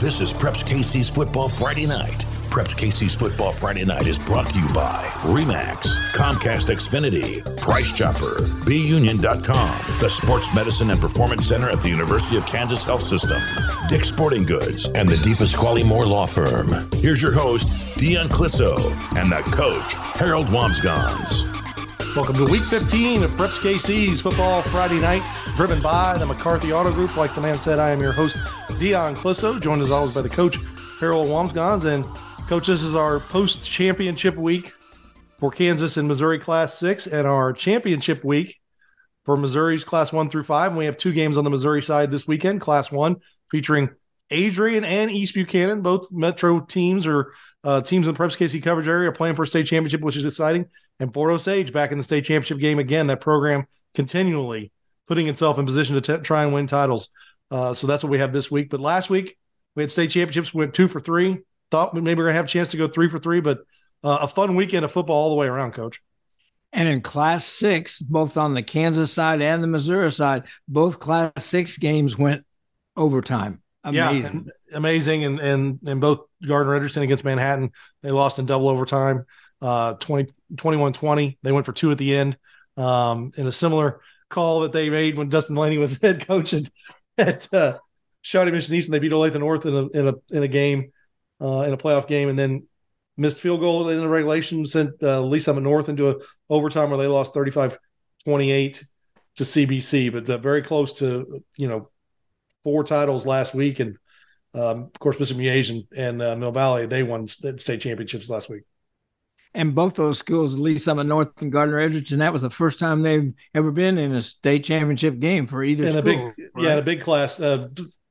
This is Preps Casey's Football Friday Night. Preps Casey's Football Friday Night is brought to you by Remax, Comcast Xfinity, Price Chopper, BUnion.com, the Sports Medicine and Performance Center at the University of Kansas Health System, Dick's Sporting Goods, and the Deepest Quality Moore Law Firm. Here's your host, Dion Clisso, and the coach, Harold Wambsgans. Welcome to week 15 of Preps KC's Football Friday Night, driven by the McCarthy Auto Group. Like the man said, I am your host, Dion Clisso, joined as always by the coach, Harold Wambsgans. And coach, this is our post championship week for Kansas and Missouri Class 6 and our championship week for Missouri's Class 1 through 5. And we have two games on the Missouri side this weekend, Class 1 featuring Adrian and East Buchanan, both Metro teams or uh, teams in the Preps KC coverage area, are playing for state championship, which is exciting. And Fort Osage back in the state championship game again. That program continually putting itself in position to t- try and win titles. Uh, so that's what we have this week. But last week we had state championships. We went two for three. Thought maybe we're gonna have a chance to go three for three, but uh, a fun weekend of football all the way around, Coach. And in Class Six, both on the Kansas side and the Missouri side, both Class Six games went overtime. Amazing. Yeah, amazing. And and and both Gardner Edgerton against Manhattan, they lost in double overtime, uh 20, 21-20. They went for two at the end. Um, in a similar call that they made when Dustin Laney was head coach at, at uh, Shawnee Mission East, and they beat Olathe North in a in a in a game, uh, in a playoff game, and then missed field goal in the regulation, sent uh, Lee's Summit North into a overtime where they lost 35-28 to CBC, but uh, very close to you know four titles last week, and um, of course, Mississippi and, and uh, Mill Valley they won state championships last week. And both those schools, Lee's Summit North and Gardner Edgerton, that was the first time they've ever been in a state championship game for either and school. A big, right? Yeah, a big class. Uh,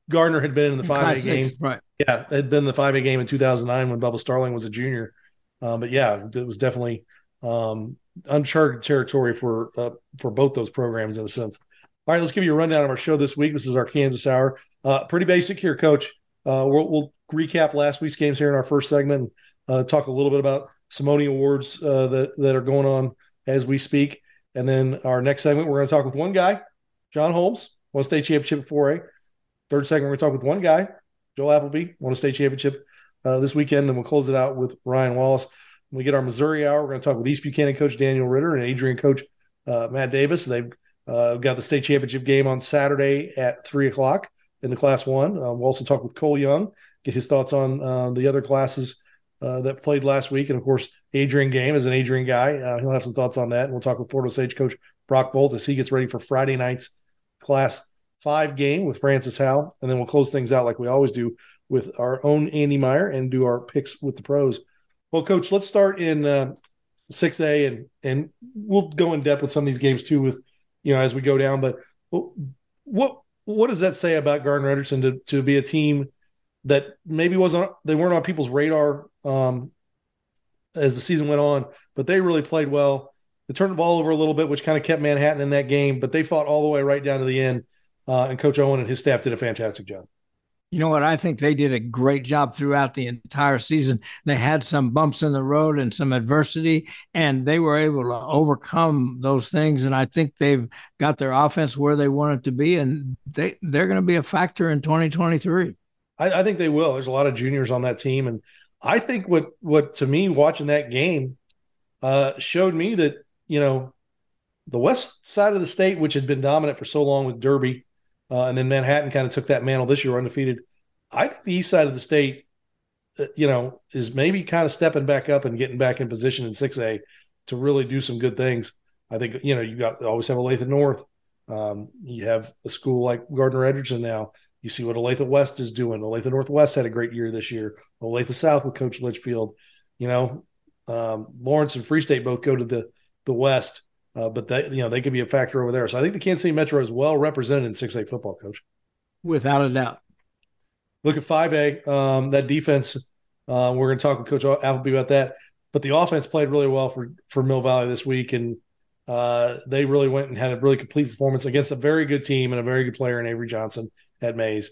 Gardner had been in the five A game, right? Yeah, It had been the five A game in 2009 when Bubba Starling was a junior. Um, but yeah, it was definitely um, uncharted territory for uh, for both those programs in a sense. All right, let's give you a rundown of our show this week. This is our Kansas Hour. Uh, pretty basic here, Coach. Uh, we'll, we'll, recap last week's games here in our first segment. And, uh, talk a little bit about Simone Awards uh, that that are going on as we speak, and then our next segment we're going to talk with one guy, John Holmes, won state championship 4A. Third segment we're going to talk with one guy, Joel Appleby, won a state championship uh, this weekend, and we'll close it out with Ryan Wallace. When we get our Missouri hour, we're going to talk with East Buchanan coach Daniel Ritter and Adrian coach uh, Matt Davis. They've uh, got the state championship game on Saturday at three o'clock in the class one. Uh, we'll also talk with Cole Young, get his thoughts on uh, the other classes uh, that played last week. And of course, Adrian Game is an Adrian guy. Uh, he'll have some thoughts on that. And we'll talk with Fort Osage coach Brock Bolt as he gets ready for Friday night's class five game with Francis Howell. And then we'll close things out like we always do with our own Andy Meyer and do our picks with the pros. Well, coach, let's start in uh, 6A and and we'll go in depth with some of these games too with you know, as we go down. But what what does that say about Gardner Edgerton to to be a team that maybe wasn't they weren't on people's radar um, as the season went on, but they really played well. They turned the ball over a little bit, which kind of kept Manhattan in that game, but they fought all the way right down to the end. Uh, and Coach Owen and his staff did a fantastic job. You know what? I think they did a great job throughout the entire season. They had some bumps in the road and some adversity, and they were able to overcome those things. And I think they've got their offense where they want it to be, and they they're going to be a factor in 2023. I, I think they will. There's a lot of juniors on that team, and I think what what to me watching that game uh, showed me that you know the west side of the state, which had been dominant for so long with Derby uh, and then Manhattan kind of took that mantle this year, undefeated. I think the east side of the state, uh, you know, is maybe kind of stepping back up and getting back in position in 6A to really do some good things. I think, you know, you got always have Olathe North. Um, you have a school like Gardner Edgerton now. You see what Olathe West is doing. Olathe Northwest had a great year this year. Olathe South with Coach Litchfield. You know, um, Lawrence and Free State both go to the the West. Uh, but they, you know, they could be a factor over there. So I think the Kansas City Metro is well represented in 6A football, coach. Without a doubt. Look at 5A, um, that defense. Uh, we're going to talk with Coach Appleby about that. But the offense played really well for, for Mill Valley this week. And uh, they really went and had a really complete performance against a very good team and a very good player in Avery Johnson at Maize.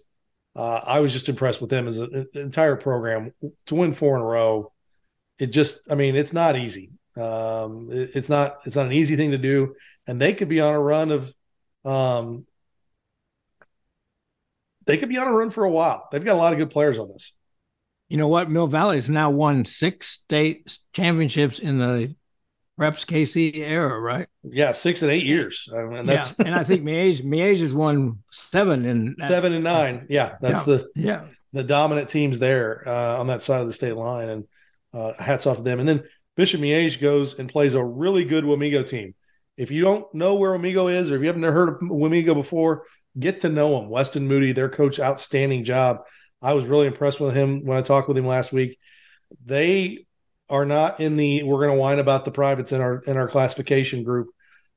Uh, I was just impressed with them as an entire program to win four in a row. It just, I mean, it's not easy. Um, it, it's not it's not an easy thing to do, and they could be on a run of, um, they could be on a run for a while. They've got a lot of good players on this. You know what? Mill Valley has now won six state championships in the Preps KC era, right? Yeah, six and eight years. I mean, that's yeah. and I think Miege Miege has won seven and seven and nine. Yeah, that's yeah. the yeah the dominant teams there uh, on that side of the state line, and uh, hats off to them. And then Bishop Miege goes and plays a really good Wamego team. If you don't know where Wamego is, or if you haven't heard of Wamego before, get to know them. Weston Moody, their coach, outstanding job. I was really impressed with him when I talked with him last week. They are not in the we're going to whine about the privates in our in our classification group.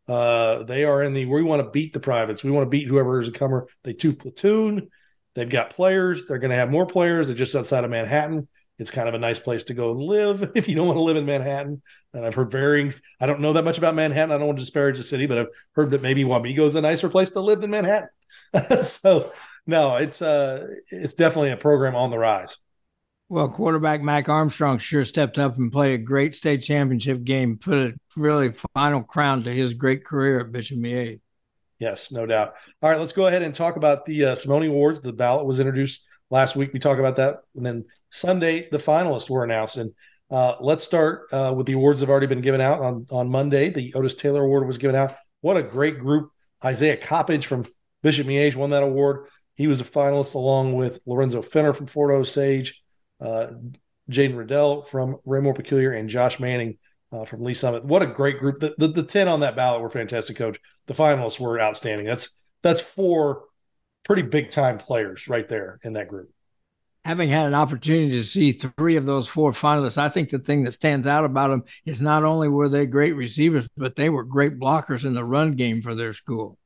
Uh, they are in the we want to beat the privates. We want to beat whoever is a comer. They two platoon. They've got players. They're going to have more players. They're just outside of Manhattan. It's kind of a nice place to go and live if you don't want to live in Manhattan. And I've heard varying. I don't know that much about Manhattan. I don't want to disparage the city, but I've heard that maybe Wamego is a nicer place to live than Manhattan. so no, it's uh, it's definitely a program on the rise. Well, quarterback Mac Armstrong sure stepped up and played a great state championship game, put a really final crown to his great career at Bishop Miege. Yes, no doubt. All right, let's go ahead and talk about the uh, Simone Awards. The ballot was introduced last week. We talked about that, and then Sunday the finalists were announced. And uh, let's start uh, with the awards that have already been given out on on Monday. The Otis Taylor Award was given out. What a great group! Isaiah Coppage from Bishop Miege won that award. He was a finalist along with Lorenzo Finner from Fort Osage, uh, Jaden Riddell from Raymore Peculiar, and Josh Manning uh, from Lee's Summit. What a great group! The, the, the ten on that ballot were fantastic. Coach, the finalists were outstanding. That's that's four pretty big time players right there in that group. Having had an opportunity to see three of those four finalists, I think the thing that stands out about them is not only were they great receivers, but they were great blockers in the run game for their school.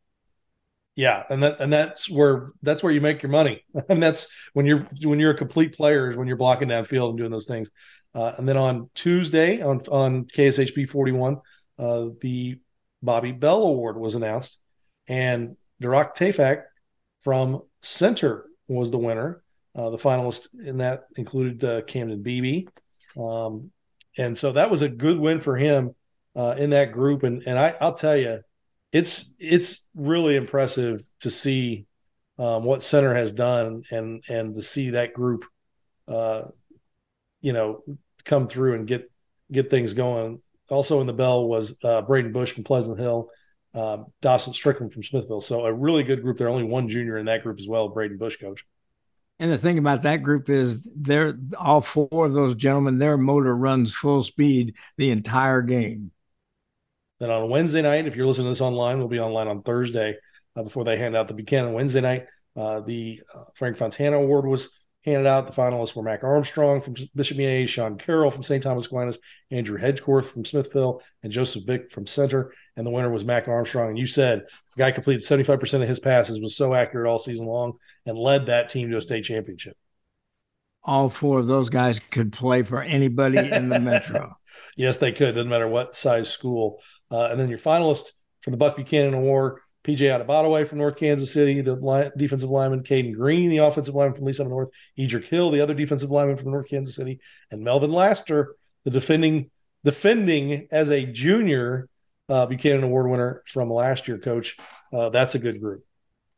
Yeah, and that and that's where that's where you make your money, and that's when you're when you're a complete player is when you're blocking downfield and doing those things. Uh, and then on Tuesday on on KSHB 41, uh, the Bobby Bell Award was announced, and Duroc Tafak from Center was the winner. Uh, the finalist in that included uh, Camden Beebe, um, and so that was a good win for him uh, in that group. And and I, I'll tell you, it's it's really impressive to see um, what center has done and and to see that group uh, you know come through and get get things going. Also in the bell was uh, braden bush from pleasant hill um, dawson strickland from smithville. So a really good group. There's only one junior in that group as well braden bush coach. And the thing about that group is they're all four of those gentlemen their motor runs full speed the entire game then on Wednesday night, if you're listening to this online, we'll be online on Thursday uh, before they hand out the Buchanan Wednesday night. Uh, the uh, Frank Fontana Award was handed out. The finalists were Mac Armstrong from Bishop Miege, Sean Carroll from St. Thomas Aquinas, Andrew Hedgecorth from Smithville, and Joseph Bick from Center. And the winner was Mac Armstrong. And you said the guy completed 75% of his passes, was so accurate all season long, and led that team to a state championship. All four of those guys could play for anybody in the metro. yes, they could. Doesn't matter what size school. Uh, and then your finalist for the Buck Buchanan Award, PJ Adebadowe from North Kansas City, the line, defensive lineman, Caden Green, the offensive lineman from Lee's Summit North, Edric Hill, the other defensive lineman from North Kansas City, and Melvin Laster, the defending defending as a junior uh, Buchanan Award winner from last year, coach. Uh, that's a good group.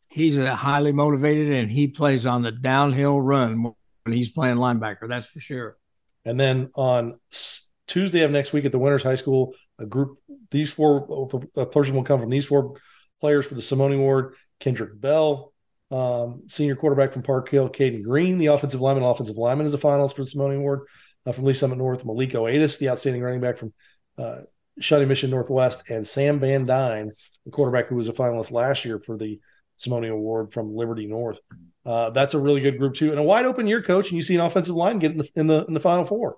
He's a highly motivated and he plays on the downhill run when he's playing linebacker. That's for sure. And then on Tuesday of next week at the Winners High School, a group, these four, a person will come from these four players for the Simone Award Kendrick Bell, um, senior quarterback from Park Hill, Caden Green, the offensive lineman, offensive lineman is a finalist for the Simone Award uh, from Lee's Summit North, Malik Oatis, the outstanding running back from uh, Shawnee Mission Northwest, and Sam Van Dyne, the quarterback who was a finalist last year for the Simone Award from Liberty North. Uh, that's a really good group too, and a wide open year, coach. And you see an offensive line get in the in the in the final four.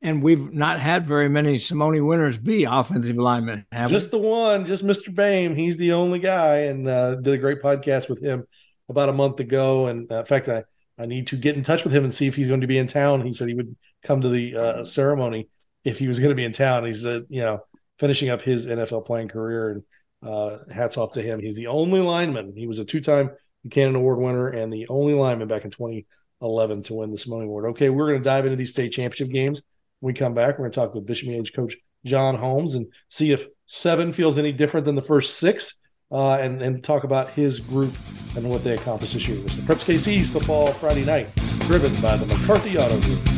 And we've not had very many Simone winners be offensive linemen. just we? the one, just Mr. Bame. He's the only guy, and uh, did a great podcast with him about a month ago. And uh, in fact, I I need to get in touch with him and see if he's going to be in town. He said he would come to the uh, ceremony if he was going to be in town. He said, you know, finishing up his NFL playing career, and uh, hats off to him. He's the only lineman. He was a two-time Buchanan Award winner and the only lineman back in 2011 to win the Simone Award. Okay, we're going to dive into these state championship games we come back, we're going to talk with Bishop Miege coach John Holmes and see if seven feels any different than the first six uh, and, and talk about his group and what they accomplished this year. So Preps KC's Football Friday Night, driven by the McCarthy Auto Group.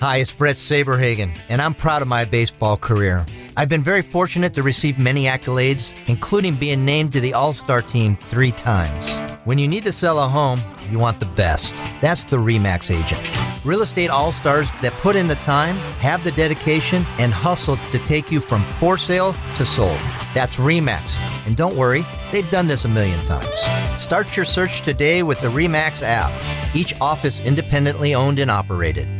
Hi, it's Bret Saberhagen, and I'm proud of my baseball career. I've been very fortunate to receive many accolades, including being named to the All Star team three times. When you need to sell a home, you want the best. That's the REMAX agent. Real estate all stars that put in the time, have the dedication, and hustle to take you from for sale to sold. That's REMAX. And don't worry, they've done this a million times. Start your search today with the REMAX app, each office independently owned and operated.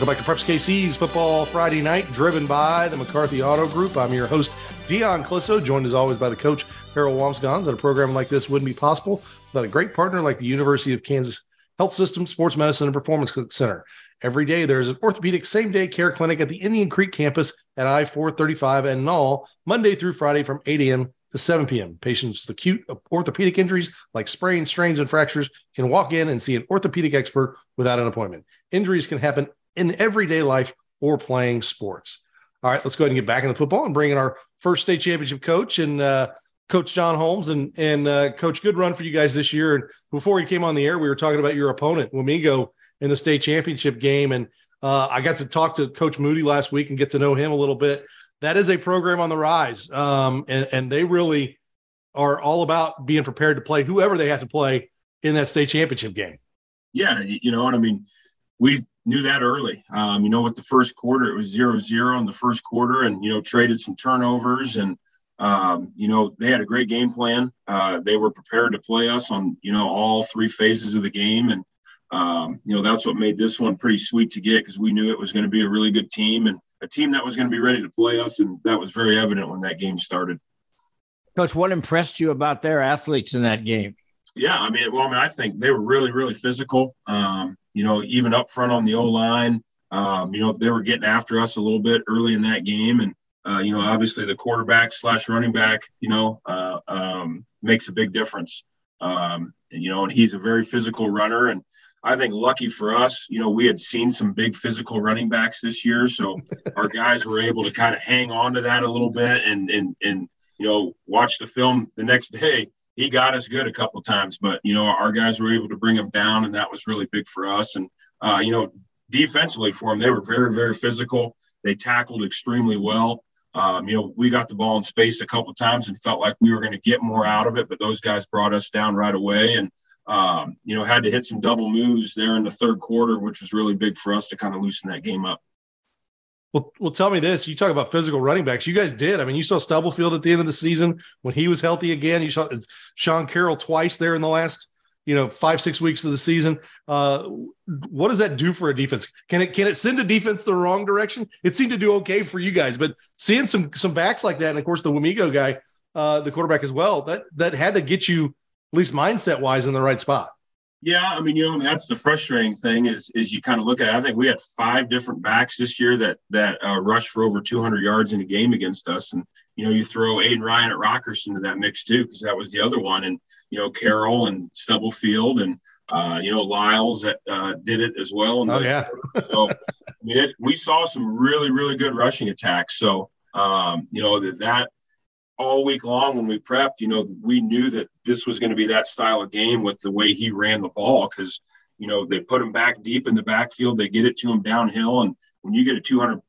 Welcome back to Preps KC's Football Friday Night, driven by the McCarthy Auto Group. I'm your host, Dion Clisso, joined as always by the coach, Harold Wambsgans. That a program like this wouldn't be possible without a great partner like the University of Kansas Health System, Sports Medicine, and Performance Center. Every day, there's an orthopedic same day care clinic at the Indian Creek campus at I 435 and Nall, Monday through Friday from 8 a.m. to 7 p.m. Patients with acute orthopedic injuries like sprains, strains, and fractures can walk in and see an orthopedic expert without an appointment. Injuries can happen in everyday life or playing sports. All right, let's go ahead and get back in the football and bring in our first state championship coach and uh, Coach John Holmes and and uh, Coach. Good run for you guys this year. And before you came on the air, we were talking about your opponent, Wamego, in the state championship game, and uh, I got to talk to Coach Moody last week and get to know him a little bit. That is a program on the rise, um, and and they really are all about being prepared to play whoever they have to play in that state championship game. Yeah, you know what I mean. We knew that early. Um, you know, with the first quarter, it was zero zero in the first quarter, and you know, traded some turnovers, and um, you know, they had a great game plan. Uh, they were prepared to play us on you know all three phases of the game, and um, you know that's what made this one pretty sweet to get because we knew it was going to be a really good team and a team that was going to be ready to play us, and that was very evident when that game started. Coach, what impressed you about their athletes in that game? Yeah, I mean, well, I mean, I think they were really, really physical. Um, you know, even up front on the O line, um, you know, they were getting after us a little bit early in that game, and uh, you know, obviously the quarterback slash running back, you know, uh, um, makes a big difference. Um, and, you know, and he's a very physical runner. And I think lucky for us, you know, we had seen some big physical running backs this year. So our guys were able to kind of hang on to that a little bit and, and, and, you know, watch the film the next day. He got us good a couple times, but, you know, our guys were able to bring him down and that was really big for us. And, uh, you know, defensively for them, they were very, very physical. They tackled extremely well. Um, you know, we got the ball in space a couple times and felt like we were going to get more out of it, but those guys brought us down right away and, um, you know, had to hit some double moves there in the third quarter, which was really big for us to kind of loosen that game up. Well, well, tell me this. You talk about physical running backs. You guys did. I mean, you saw Stubblefield at the end of the season when he was healthy again. You saw Sean Carroll twice there in the last you know five six weeks of the season uh, what does that do for a defense can it can it send a defense the wrong direction it seemed to do okay for you guys but seeing some some backs like that and of course the Wamego guy uh, the quarterback as well that that had to get you at least mindset wise in the right spot yeah, I mean, you know, that's the frustrating thing is is you kind of look at. It. I think we had five different backs this year that that uh, rushed for over 200 yards in a game against us, and you know, you throw Aiden Ryan at Rockhurst into that mix too, because that was the other one, and you know, Carroll and Stubblefield and uh, you know Lyles that uh, did it as well. And oh yeah, so I mean, it, we saw some really really good rushing attacks. So um, you know that that all week long when we prepped, you know, we knew that this was going to be that style of game with the way he ran the ball because, you know, they put him back deep in the backfield, they get it to him downhill. And when you get a 200,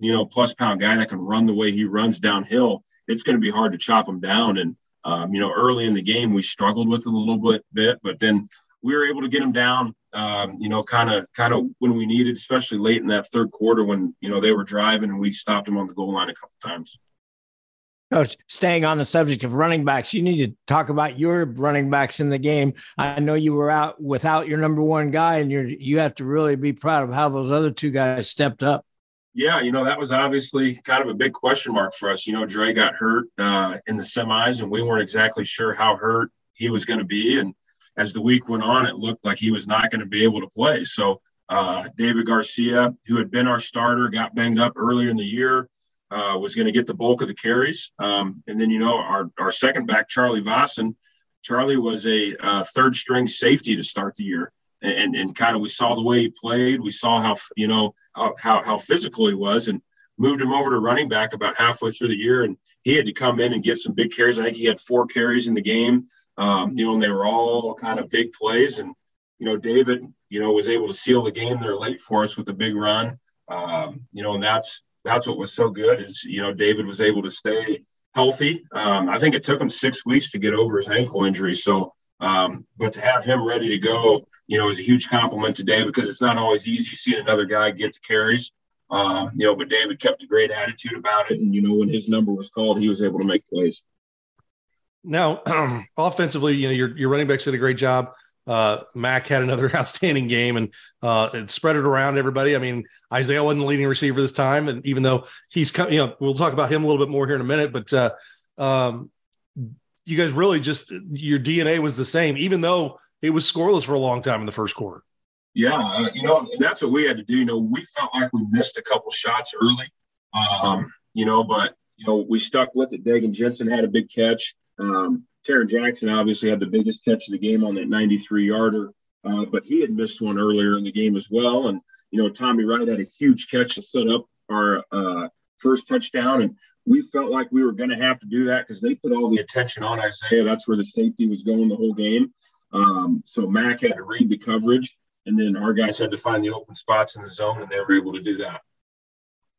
you know, plus pound guy that can run the way he runs downhill, it's going to be hard to chop him down. And, um, you know, early in the game, we struggled with it a little bit, bit but then we were able to get him down, um, you know, kind of, kind of when we needed, especially late in that third quarter when, you know, they were driving and we stopped him on the goal line a couple times. Coach, staying on the subject of running backs, you need to talk about your running backs in the game. I know you were out without your number one guy, and you you have to really be proud of how those other two guys stepped up. Yeah, you know that was obviously kind of a big question mark for us. You know, Dre got hurt uh, in the semis, and we weren't exactly sure how hurt he was going to be. And as the week went on, it looked like he was not going to be able to play. So uh, David Garcia, who had been our starter, got banged up earlier in the year uh, was going to get the bulk of the carries. Um, and then, you know, our, our second back, Charlie Vossen, Charlie was a uh, third string safety to start the year. And, and, kind of we saw the way he played. We saw how, you know, how, how, how physical he was and moved him over to running back about halfway through the year. And he had to come in and get some big carries. I think he had four carries in the game, um, you know, and they were all kind of big plays. And, you know, David, you know, was able to seal the game there late for us with a big run. Um, you know, and that's, that's what was so good is you know David was able to stay healthy. Um, I think it took him six weeks to get over his ankle injury. So, um, but to have him ready to go, you know, is a huge compliment to David because it's not always easy seeing another guy get the carries. Um, you know, but David kept a great attitude about it, and you know, when his number was called, he was able to make plays. Now, offensively, you know, your your running backs did a great job. Uh, Mac had another outstanding game and uh, it spread it around everybody. I mean, Isaiah wasn't the leading receiver this time, and even though he's, you know, we'll talk about him a little bit more here in a minute. But uh, um, you guys really just your DNA was the same, even though it was scoreless for a long time in the first quarter. Yeah, uh, you know, that's what we had to do. You know, we felt like we missed a couple shots early, um, you know, but you know we stuck with it. Dagan Jensen had a big catch. Um, Taron Jackson obviously had the biggest catch of the game on that 93 yarder, uh, but he had missed one earlier in the game as well. And, you know, Tommy Wright had a huge catch to set up our uh, first touchdown. And we felt like we were going to have to do that because they put all the attention on Isaiah. That's where the safety was going the whole game. Um, so Mac had to read the coverage, and then our guys had to find the open spots in the zone, and they were able to do that.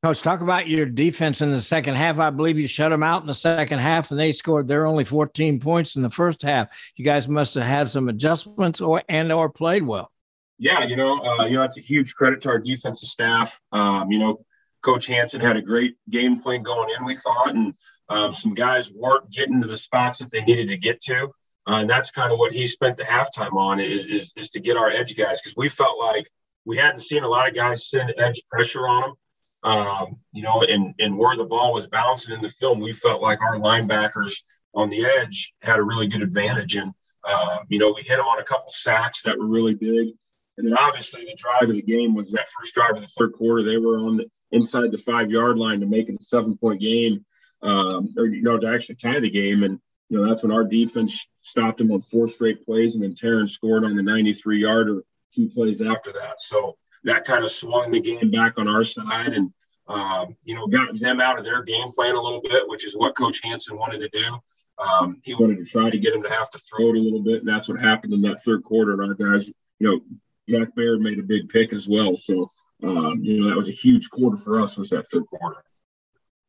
Coach, talk about your defense in the second half. I believe you shut them out in the second half, and they scored their only 14 points in the first half. You guys must have had some adjustments or and or played well. Yeah, you know, uh, you know, it's a huge credit to our defensive staff. Um, you know, Coach Hanson had a great game plan going in. We thought, and um, some guys weren't getting to the spots that they needed to get to, uh, and that's kind of what he spent the halftime on is is, is to get our edge guys because we felt like we hadn't seen a lot of guys send edge pressure on them um, you know, and, and where the ball was bouncing in the film, we felt like our linebackers on the edge had a really good advantage. And, uh, you know, we hit them on a couple sacks that were really big. And then obviously the drive of the game was that first drive of the third quarter. They were on the inside the five yard line to make it a seven point game, um, or you know to actually tie the game. And you know that's when our defense stopped them on four straight plays, and then Taryn scored on the 93 yarder two plays after that. So that kind of swung the game back on our side, and um, you know got them out of their game plan a little bit, which is what Coach Hanson wanted to do. Um, he wanted to try to get him to have to throw it a little bit, and that's what happened in that third quarter. And our guys, you know, Jack Baird made a big pick as well. So, um, you know, that was a huge quarter for us was that third quarter.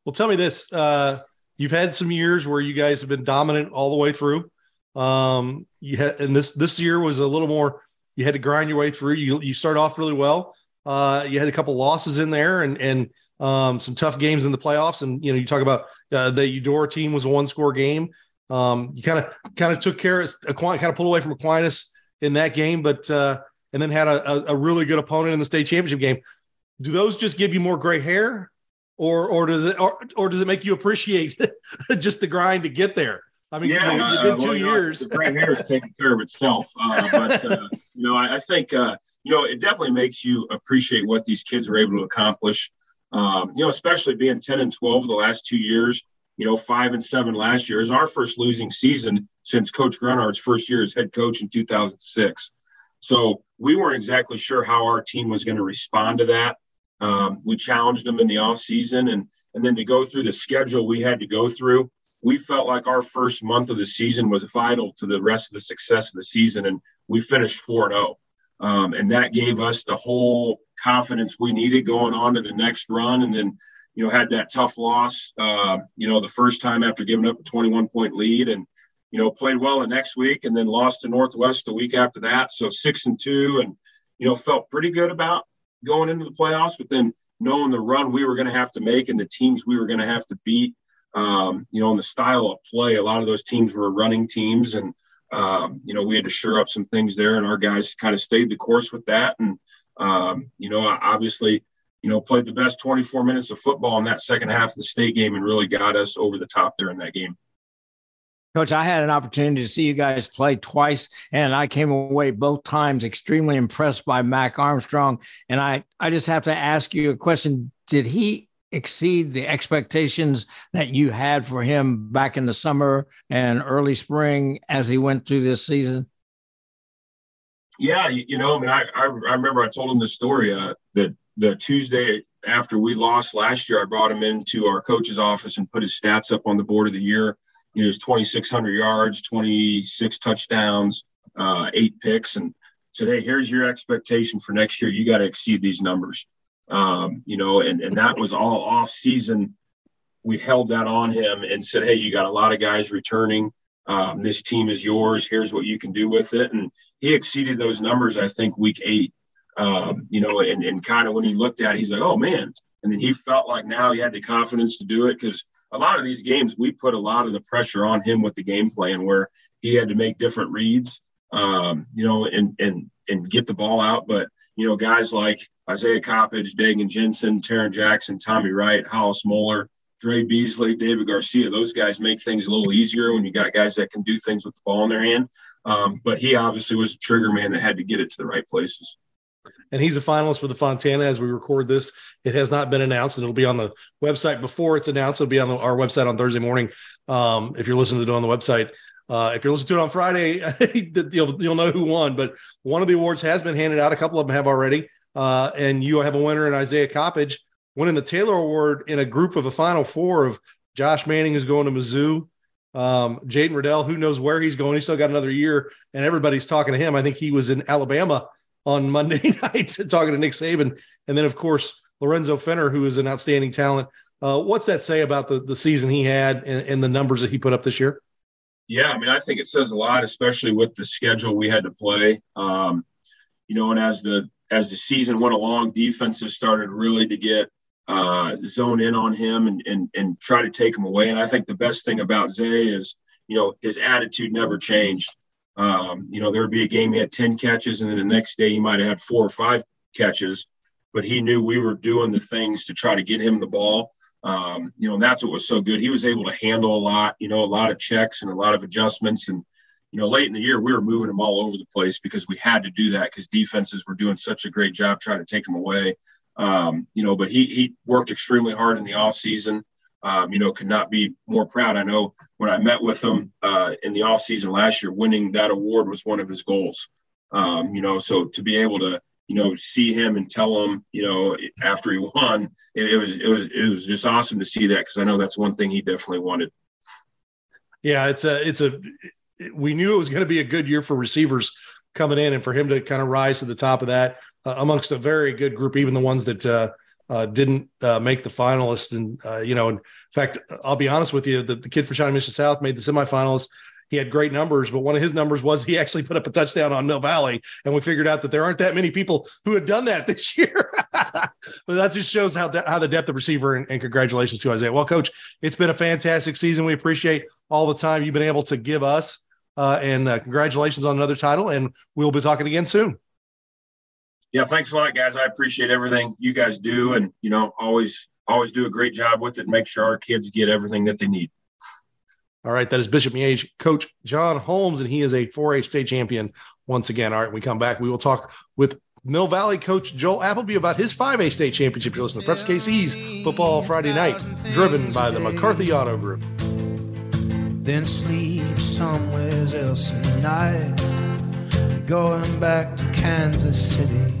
Well, tell me this: uh, you've had some years where you guys have been dominant all the way through. Um, you had, and this this year was a little more. You had to grind your way through. You you start off really well. Uh, you had a couple losses in there, and and um, some tough games in the playoffs. And you know, you talk about uh, the Eudora team was a one score game. Um, you kind of kind of took care of Aquinas, kind of pulled away from Aquinas in that game, but uh, and then had a, a, really good opponent in the state championship game. Do those just give you more gray hair, or or does it or, or does it make you appreciate just the grind to get there? I mean, yeah, you two well, years. Know, the gray hair is taking care of itself, uh, but uh, you know, I, I think uh, you know it definitely makes you appreciate what these kids were able to accomplish. Um, you know, especially being 10 and 12 the last two years, you know, five and seven last year is our first losing season since Coach Grunhardt's first year as head coach in 2006. So we weren't exactly sure how our team was going to respond to that. Um, we challenged them in the off season, and and then to go through the schedule we had to go through, we felt like our first month of the season was vital to the rest of the success of the season, and we finished four and zero. Oh. Um, and that gave us the whole confidence we needed going on to the next run. And then, you know, had that tough loss, uh, you know, the first time after giving up a 21 point lead and, you know, played well the next week and then lost to Northwest the week after that. So six and two and, you know, felt pretty good about going into the playoffs, but then knowing the run we were going to have to make and the teams we were going to have to beat, um, you know, in the style of play, a lot of those teams were running teams and, um, you know, we had to shore up some things there, and our guys kind of stayed the course with that. And um, you know, obviously, you know, played the best 24 minutes of football in that second half of the state game and really got us over the top in that game. Coach, I had an opportunity to see you guys play twice, and I came away both times extremely impressed by Mac Armstrong. And I, I just have to ask you a question: Did he exceed the expectations that you had for him back in the summer and early spring as he went through this season? Yeah, you, you know, I mean, I, I, I remember I told him the story uh, that the Tuesday after we lost last year, I brought him into our coach's office and put his stats up on the board of the year. You know, was 2,600 yards, 26 touchdowns, uh, eight picks, and said, "Hey, here's your expectation for next year. You got to exceed these numbers." Um, you know, and and that was all off season. We held that on him and said, "Hey, you got a lot of guys returning um, this team is yours. Here's what you can do with it. And he exceeded those numbers, I think, week eight. Um, you know, and, and kind of when he looked at it, he's like, oh man. And then he felt like now he had the confidence to do it because a lot of these games, we put a lot of the pressure on him with the game plan where he had to make different reads, um, you know, and, and, and get the ball out. But, you know, guys like Isaiah Coppage, Dagan Jensen, Taryn Jackson, Tommy Wright, Hollis Moeller, Dre Beasley, David Garcia, those guys make things a little easier when you got guys that can do things with the ball in their hand. Um, but he obviously was a trigger man that had to get it to the right places. And he's a finalist for the Fontana as we record this. It has not been announced, and it'll be on the website before it's announced. It'll be on our website on Thursday morning. Um, if you're listening to it on the website, uh, if you're listening to it on Friday, you'll, you'll know who won. But one of the awards has been handed out. A couple of them have already. Uh, and you have a winner in Isaiah Coppage winning the Taylor Award in a group of a Final Four of Josh Manning is going to Mizzou. Um, Jaden Riddell, who knows where he's going? He's still got another year, and everybody's talking to him. I think he was in Alabama on Monday night talking to Nick Saban, and then of course Lorenzo Fenner, who is an outstanding talent. Uh, what's that say about the the season he had and, and the numbers that he put up this year? Yeah, I mean, I think it says a lot, especially with the schedule we had to play. Um, you know, and as the as the season went along, defenses started really to get uh, zone in on him and, and and try to take him away. And I think the best thing about Zay is, you know, his attitude never changed. Um, you know, there would be a game he had 10 catches, and then the next day he might have had four or five catches, but he knew we were doing the things to try to get him the ball. Um, you know, and that's what was so good. He was able to handle a lot, you know, a lot of checks and a lot of adjustments. And, you know, late in the year, we were moving him all over the place because we had to do that because defenses were doing such a great job trying to take him away. Um, you know, but he he worked extremely hard in the off season. Um, you know, could not be more proud. I know when I met with him uh, in the off season last year, winning that award was one of his goals. Um, you know, so to be able to you know see him and tell him you know after he won, it, it was it was it was just awesome to see that because I know that's one thing he definitely wanted. Yeah, it's a it's a we knew it was going to be a good year for receivers coming in and for him to kind of rise to the top of that uh, amongst a very good group, even the ones that uh, uh, didn't uh, make the finalists. And, uh, you know, in fact, I'll be honest with you, the, the kid for Shawnee Mission South made the semifinalists. He had great numbers, but one of his numbers was he actually put up a touchdown on Mill Valley. And we figured out that there aren't that many people who had done that this year. but that just shows how, de- how the depth of receiver and, and congratulations to Isaiah. Well, coach, it's been a fantastic season. We appreciate all the time you've been able to give us. Uh, and uh, congratulations on another title. And we'll be talking again soon. Yeah, thanks a lot, guys. I appreciate everything you guys do, and you know, always always do a great job with it. Make sure our kids get everything that they need. All right, that is Bishop Miege coach John Holmes, and he is a 4A state champion once again. All right, we come back, we will talk with Mill Valley coach Joel Appleby about his 5A state championship. You're listening to Preps KC's Football Friday Night, driven by the McCarthy Auto Group then sleep somewhere else in the night. Going back to Kansas City.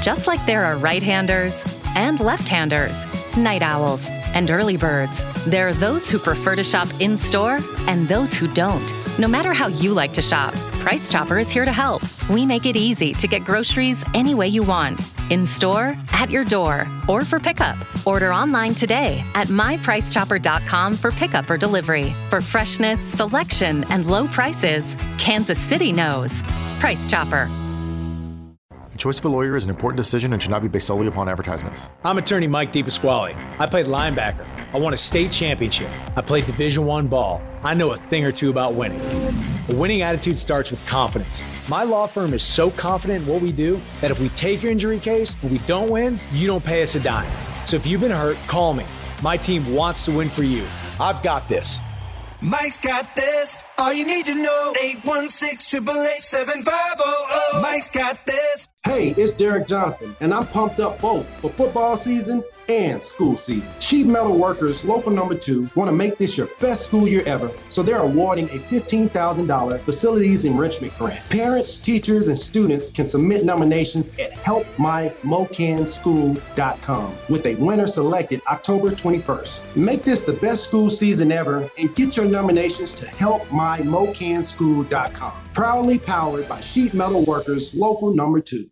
Just like there are right handers and left handers, night owls and early birds, there are those who prefer to shop in store and those who don't. No matter how you like to shop, Price Chopper is here to help. We make it easy to get groceries any way you want in store, at your door, or for pickup. Order online today at mypricechopper.com for pickup or delivery. For freshness, selection, and low prices, Kansas City knows. Price Chopper. The choice of a lawyer is an important decision and should not be based solely upon advertisements. I'm attorney Mike DePasquale. I played linebacker. I won a state championship. I played Division One ball. I know a thing or two about winning. A winning attitude starts with confidence. My law firm is so confident in what we do that if we take your injury case and we don't win, you don't pay us a dime. So if you've been hurt, call me. My team wants to win for you. I've got this. Mike's got this. All you need to know. 816 888 Mike's got this. Hey, it's Derrick Johnson, and I'm pumped up both for football season and school season. Sheet Metal Workers Local Number 2 want to make this your best school year ever, so they're awarding a $15,000 facilities enrichment grant. Parents, teachers, and students can submit nominations at helpmymocanschool.com with a winner selected October 21st. Make this the best school season ever and get your nominations to helpmymocanschool.com. Proudly powered by Sheet Metal Workers Local Number 2.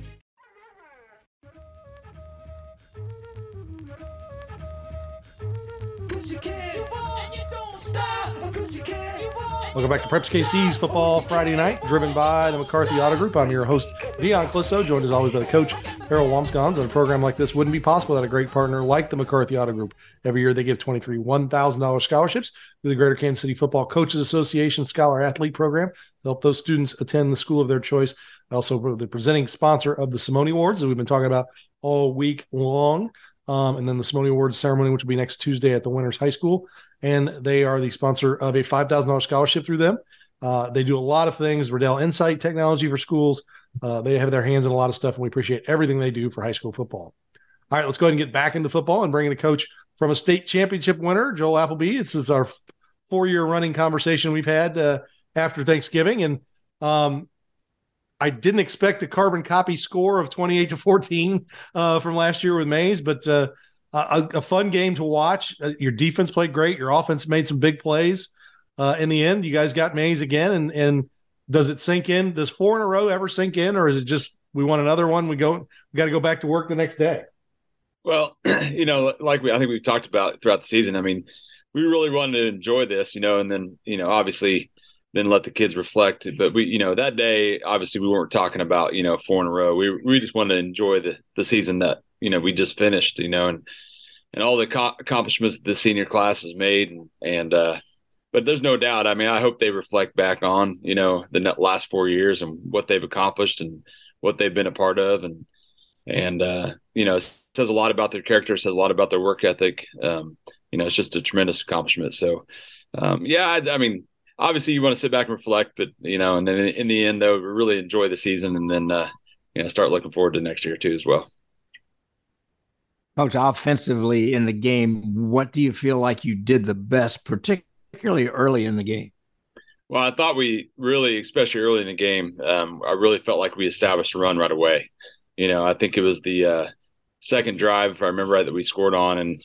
Welcome back to Preps KC's Football Friday Night, driven by the McCarthy Auto Group. I'm your host, Dion Clisso, joined as always by the coach, Harold Wambsgans, and a program like this wouldn't be possible without a great partner like the McCarthy Auto Group. Every year they give 23 $1,000 scholarships to the Greater Kansas City Football Coaches Association Scholar Athlete Program to help those students attend the school of their choice. Also, the presenting sponsor of the Simone Awards that we've been talking about all week long. Um, and then the Simone Awards ceremony, which will be next Tuesday at the Winners High School. And they are the sponsor of a $5,000 scholarship through them. Uh, they do a lot of things, Riddell Insight Technology for schools, uh, they have their hands in a lot of stuff, and we appreciate everything they do for high school football. All right, let's go ahead and get back into football and bring in a coach from a state championship winner, Joel Appleby. This is our four year running conversation we've had uh, after Thanksgiving. And um, I didn't expect a carbon copy score of 28 to 14 uh, from last year with Maize, but uh, a, a, fun game to watch. Uh, your defense played great. Your offense made some big plays. Uh, in the end, you guys got Maize again, and and does it sink in? Does four in a row ever sink in, or is it just we want another one? We go, we got to go back to work the next day. Well, you know, like we, I think we've talked about throughout the season. I mean, we really wanted to enjoy this, you know, and then you know, obviously, then let the kids reflect. But we, you know, that day, obviously, we weren't talking about you know four in a row. We we just wanted to enjoy the the season that you know we just finished, you know, and and all the co- accomplishments the senior class has made, and and uh, but there's no doubt. I mean, I hope they reflect back on you know the last four years and what they've accomplished and what they've been a part of, and and uh, you know, it says a lot about their character, says a lot about their work ethic. Um, you know, it's just a tremendous accomplishment. So, um, yeah, I, I, mean, obviously you want to sit back and reflect, but you know, and then in the end, though, really enjoy the season and then uh, you know start looking forward to next year too as well. Coach, offensively in the game, what do you feel like you did the best, particularly? early in the game? Well, I thought we really, especially early in the game, um, I really felt like we established a run right away. You know, I think it was the uh, second drive, if I remember right, that we scored on, and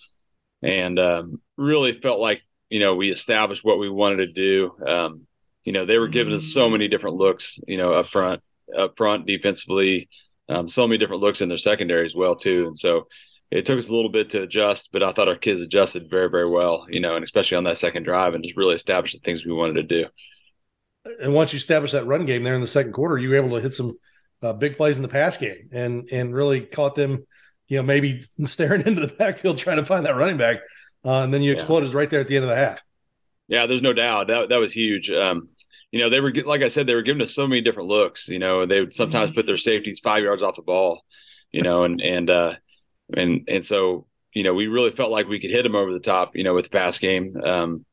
and um, really felt like you know we established what we wanted to do. Um, you know, they were giving us so many different looks. You know, up front, up front, defensively, um, so many different looks in their secondary as well too. And so it took us a little bit to adjust, but I thought our kids adjusted very, very well, you know, and especially on that second drive and just really established the things we wanted to do. And once you establish that run game there in the second quarter, you were able to hit some uh, big plays in the pass game and and really caught them, you know, maybe staring into the backfield trying to find that running back, uh, and then you exploded yeah. right there at the end of the half. Yeah, there's no doubt that that was huge. Um, you know, they were like I said, they were giving us so many different looks. You know, they would sometimes mm-hmm. put their safeties five yards off the ball. You know, and and uh, and and so you know we really felt like we could hit him over the top, you know, with the pass game. Um,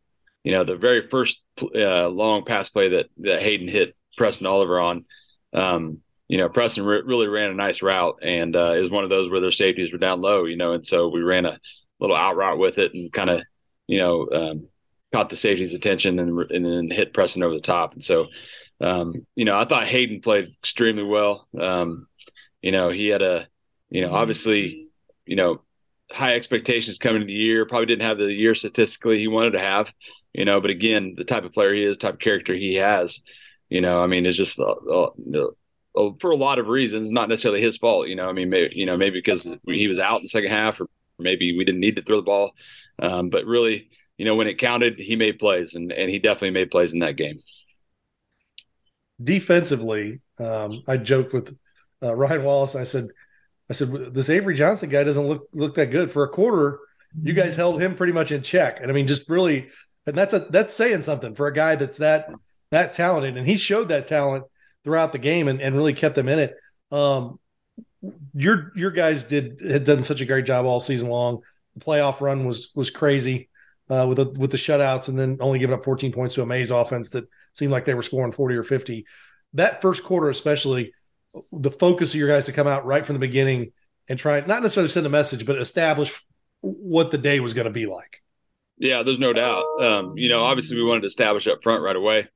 you know, the very first uh, long pass play that that Hayden hit Preston Oliver on, um, you know, Preston re- really ran a nice route, and uh, it was one of those where their safeties were down low, you know, and so we ran a little out route with it and kind of, you know, um, caught the safety's attention and and then hit Preston over the top, and so. Um, you know, I thought Hayden played extremely well. Um, you know, he had a, you know, obviously you know, high expectations coming into the year. Probably didn't have the year statistically he wanted to have, you know. But again, the type of player he is, type of character he has, you know. I mean, it's just uh, uh, uh, for a lot of reasons, not necessarily his fault. You know, I mean, maybe you know, maybe because he was out in the second half, or maybe we didn't need to throw the ball. Um, but really, you know, when it counted, he made plays, and and he definitely made plays in that game. Defensively, um, I joked with uh, Ryan Wallace. I said I said, this Avery Johnson guy doesn't look look that good for a quarter. You guys held him pretty much in check, and I mean, just really, and that's a that's saying something for a guy that's that that talented, and he showed that talent throughout the game and, and really kept them in it. Um, your your guys did had done such a great job all season long. The playoff run was was crazy uh, with the with the shutouts, and then only giving up 14 points to a Maize offense that seemed like they were scoring 40 or 50. That first quarter, especially, the focus of your guys to come out right from the beginning and try not necessarily send a message, but establish what the day was going to be like. Yeah, there's no doubt. Um, you know, obviously we wanted to establish up front right away.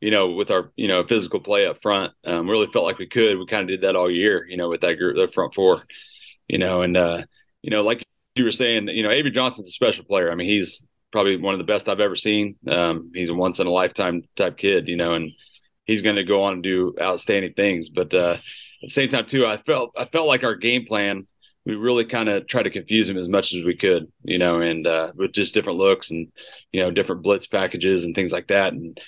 You know, with our you know physical play up front, um, really felt like we could. We kind of did that all year. You know, with that group, the front four. You know, and uh, you know, like you were saying, you know, Avery Johnson's a special player. I mean, he's probably one of the best I've ever seen. Um, he's a once in a lifetime type kid. You know, and he's going to go on and do outstanding things. But uh, at the same time, too, I felt I felt like our game plan we really kind of tried to confuse him as much as we could, you know, and uh, with just different looks and you know different blitz packages and things like that. And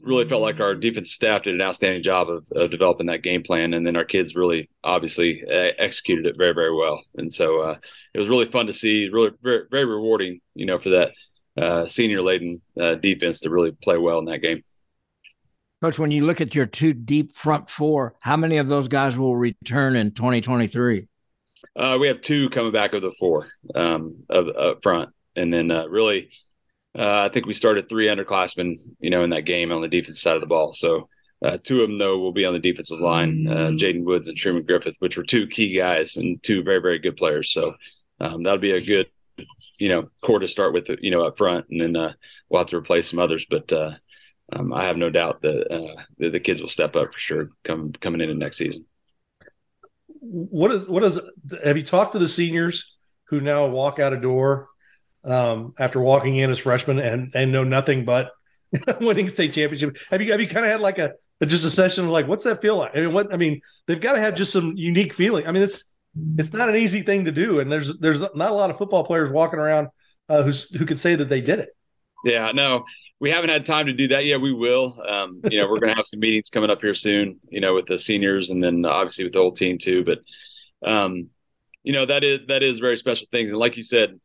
really felt like our defense staff did an outstanding job of, of developing that game plan, and then our kids really obviously executed it very very well. And so uh, it was really fun to see, really very very rewarding, you know, for that uh, senior laden uh, defense to really play well in that game. Coach, when you look at your two deep front four, how many of those guys will return in 2023? Uh, we have two coming back of the four um, of up front, and then uh, really, uh, I think we started three underclassmen, you know, in that game on the defensive side of the ball. So uh, two of them though will be on the defensive line, uh, Jaden Woods and Truman Griffith, which were two key guys and two very very good players. So um, that'll be a good, you know, core to start with, you know, up front, and then uh, we'll have to replace some others, but um, I have no doubt that, uh, that the kids will step up for sure coming coming into next season. What is what is have you talked to the seniors who now walk out a door um, after walking in as freshmen and and know nothing but winning state championship? Have you have you kind of had like a just a session of like what's that feel like? I mean, what I mean, they've got to have just some unique feeling. I mean, it's it's not an easy thing to do, and there's there's not a lot of football players walking around uh, who could say that they did it. Yeah, no, we haven't had time to do that yet. We will. Um, you know, we're going to have some meetings coming up here soon. You know, with the seniors and then obviously with the whole team too. But, um, you know, that is that is very special things. And like you said,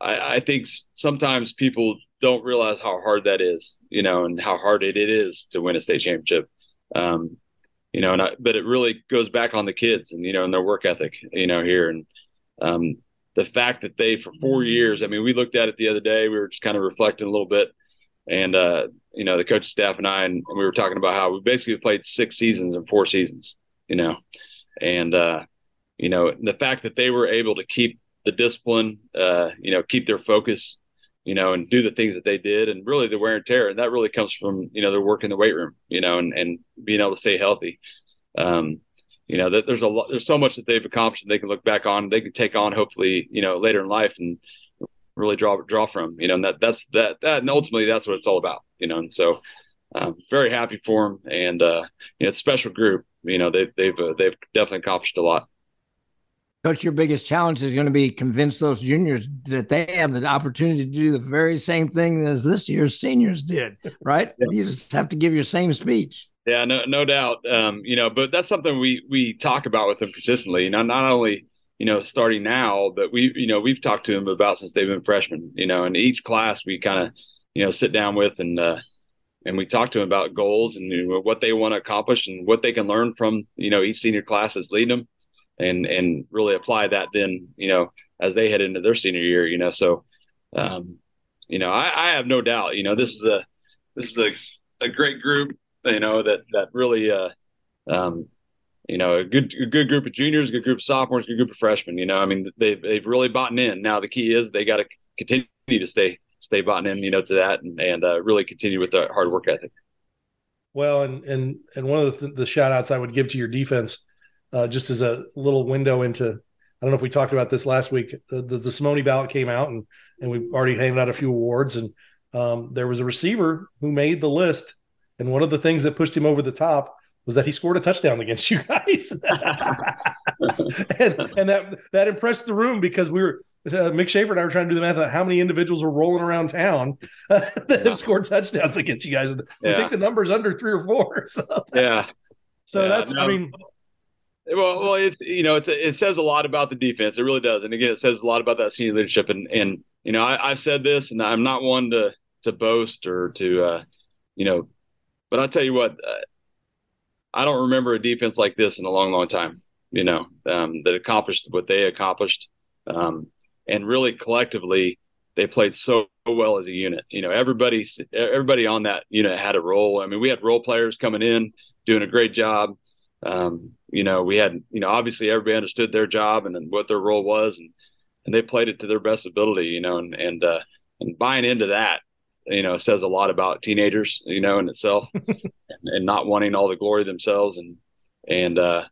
I, I think sometimes people don't realize how hard that is. You know, and how hard it, it is to win a state championship. Um, you know, and I, but it really goes back on the kids and you know and their work ethic. You know, here and um, the fact that they for four years. I mean, we looked at it the other day. We were just kind of reflecting a little bit and uh, you know the coaching staff and I, and we were talking about how we basically played six seasons and four seasons, you know, and uh, you know the fact that they were able to keep the discipline, uh, you know, keep their focus, you know, and do the things that they did, and really the wear and tear, and that really comes from you know their work in the weight room, you know, and and being able to stay healthy. Um, you know, that there's a lot, there's so much that they've accomplished that they can look back on, they can take on hopefully, you know, later in life, and really draw draw from. You know, and that that's that that and ultimately that's what it's all about. You know, and so I'm very happy for them, and uh, you know, it's a special group. You know, they've they've uh, they've definitely accomplished a lot. Coach, your biggest challenge is going to be convince those juniors that they have the opportunity to do the very same thing as this year's seniors did, right? Yeah. You just have to give your same speech. Yeah, no, no doubt. Um, you know, but that's something we we talk about with them consistently. You know, not only you know, starting now, but we, you know, we've talked to them about since they've been freshmen, you know, and each class we kind of, you know, sit down with and, uh, and we talk to them about goals and you know, what they want to accomplish and what they can learn from, you know, each senior class that's leading them and, and really apply that then, you know, as they head into their senior year, you know, so, um, you know, I, I have no doubt, you know, this is a, this is a, a great group, you know, that, that really, uh, um, you know, a good a good group of juniors, good group of sophomores, good group of freshmen. You know, I mean, they've they've really bought in. Now the key is they got to continue to stay stay bought in, you know, to that and and uh, really continue with the hard work ethic. Well, and and and one of the, the shout outs I would give to your defense, uh, just as a little window into, I don't know if we talked about this last week. The, the, the Simone ballot came out, and and we've already handed out a few awards, and um, there was a receiver who made the list, and one of the things that pushed him over the top was that he scored a touchdown against you guys, and and that that impressed the room because we were uh, Mick Schaefer and I were trying to do the math on how many individuals were rolling around town uh, that have scored touchdowns against you guys. Yeah. I think the number's under three or four. So. Yeah. So yeah, that's, no. I mean, well, well, it's you know, it's it says a lot about the defense. It really does, and again, it says a lot about that senior leadership. And and you know, I, have said this, and I'm not one to to boast or to uh, you know, but I'll tell you what, uh, I don't remember a defense like this in a long, long time. You know, um, that accomplished what they accomplished, um, and really collectively they played so well as a unit. You know, everybody, everybody on that unit had a role. I mean, we had role players coming in doing a great job. Um, you know, we had, you know, obviously everybody understood their job and, and what their role was, and and they played it to their best ability. You know, and and uh, and buying into that you know says a lot about teenagers you know in itself and, and, not wanting all the glory themselves. And and uh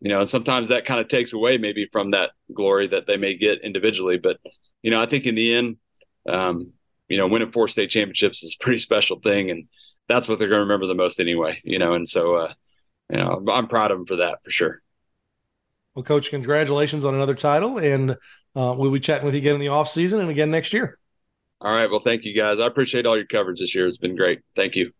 you know and sometimes that kind of takes away maybe from that glory that they may get individually. But you know i think in the end um you know winning four state championships is a pretty special thing. And that's what they're going to remember the most anyway you know. And so uh you know i'm proud of them for that for sure. Well coach congratulations on another title. And uh, we'll be chatting with you again in the off season and again next year all right. Well, thank you guys. I appreciate all your coverage this year. It's been great. Thank you.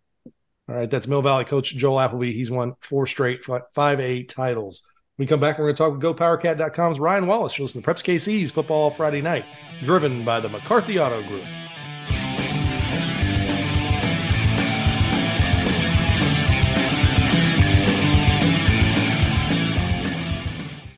All right, that's Mill Valley coach Joel Appleby. He's won four straight 5A titles. When we come back, we're going to talk with GoPowerCat.com's Ryan Wallace. You're listening to Preps KC's Football Friday Night, driven by the McCarthy Auto Group.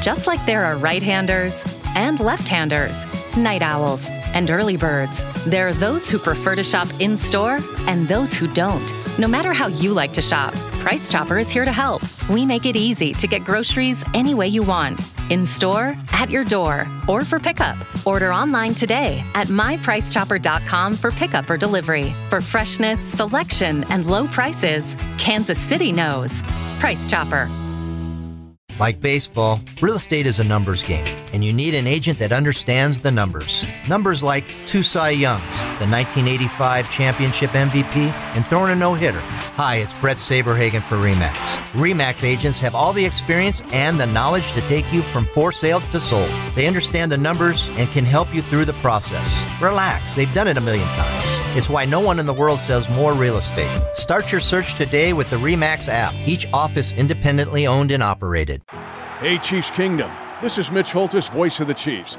Just like there are right handers and left handers, night owls and early birds, there are those who prefer to shop in store and those who don't. No matter how you like to shop, Price Chopper is here to help. We make it easy to get groceries any way you want in store, at your door, or for pickup. Order online today at mypricechopper.com for pickup or delivery. For freshness, selection, and low prices, Kansas City knows. Price Chopper. Like baseball, real estate is a numbers game, and you need an agent that understands the numbers. Numbers like two Cy Youngs, the 1985 championship MVP, and throwing a no hitter. Hi, it's Bret Saberhagen for REMAX. REMAX agents have all the experience and the knowledge to take you from for sale to sold. They understand the numbers and can help you through the process. Relax, they've done it a million times. It's why no one in the world sells more real estate. Start your search today with the REMAX app, each office independently owned and operated. Hey, Chiefs Kingdom. This is Mitch Holtis, voice of the Chiefs.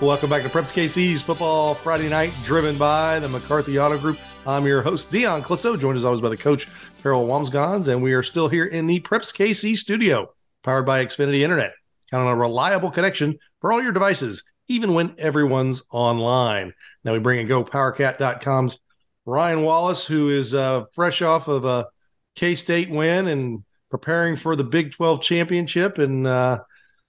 Welcome back to Preps KC's Football Friday Night, driven by the McCarthy Auto Group. I'm your host, Dion Clissow, joined as always by the coach, Harold Wambsgans, and we are still here in the Preps KC studio, powered by Xfinity Internet. Count on a reliable connection for all your devices, even when everyone's online. Now we bring in GoPowerCat.com's Ryan Wallace, who is uh, fresh off of a K State win and preparing for the Big 12 championship. And uh,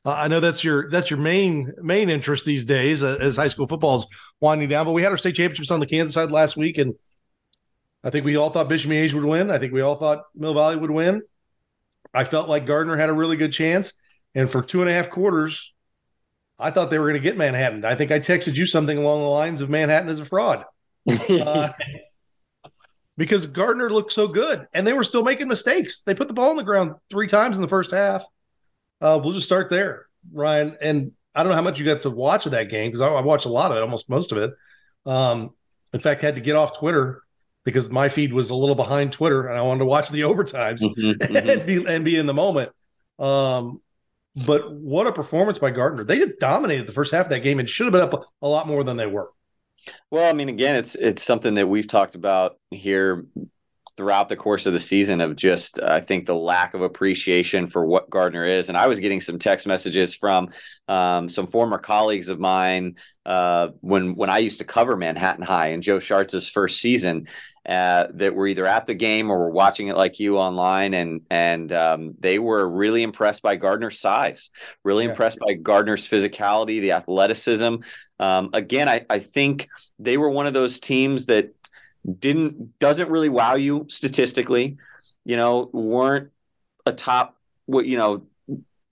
uh, I know that's your that's your main main interest these days uh, as high school football is winding down. But we had our state championships on the Kansas side last week, and I think we all thought Bishop Miege would win. I think we all thought Mill Valley would win. I felt like Gardner had a really good chance, and for two and a half quarters, I thought they were going to get Manhattan. I think I texted you something along the lines of Manhattan is a fraud. uh, because Gardner looked so good and they were still making mistakes. They put the ball on the ground three times in the first half. Uh, we'll just start there, Ryan. And I don't know how much you got to watch of that game because I, I, watched a lot of it, almost most of it. Um, in fact, had to get off Twitter because my feed was a little behind Twitter, and I wanted to watch the overtimes mm-hmm, mm-hmm. and be and be in the moment. Um, but what a performance by Gardner! They just dominated the first half of that game and should have been up a, a lot more than they were. Well, I mean, again, it's it's something that we've talked about here throughout the course of the season of just uh, I think the lack of appreciation for what Gardner is. And I was getting some text messages from um, some former colleagues of mine uh, when when I used to cover Manhattan High and Joe Schartz's first season uh, that were either at the game or were watching it like you online, and and um, they were really impressed by Gardner's size, really yeah. impressed by Gardner's physicality, the athleticism. Um, again, I, I think they were one of those teams that didn't doesn't really wow you statistically. You know, weren't a top what you know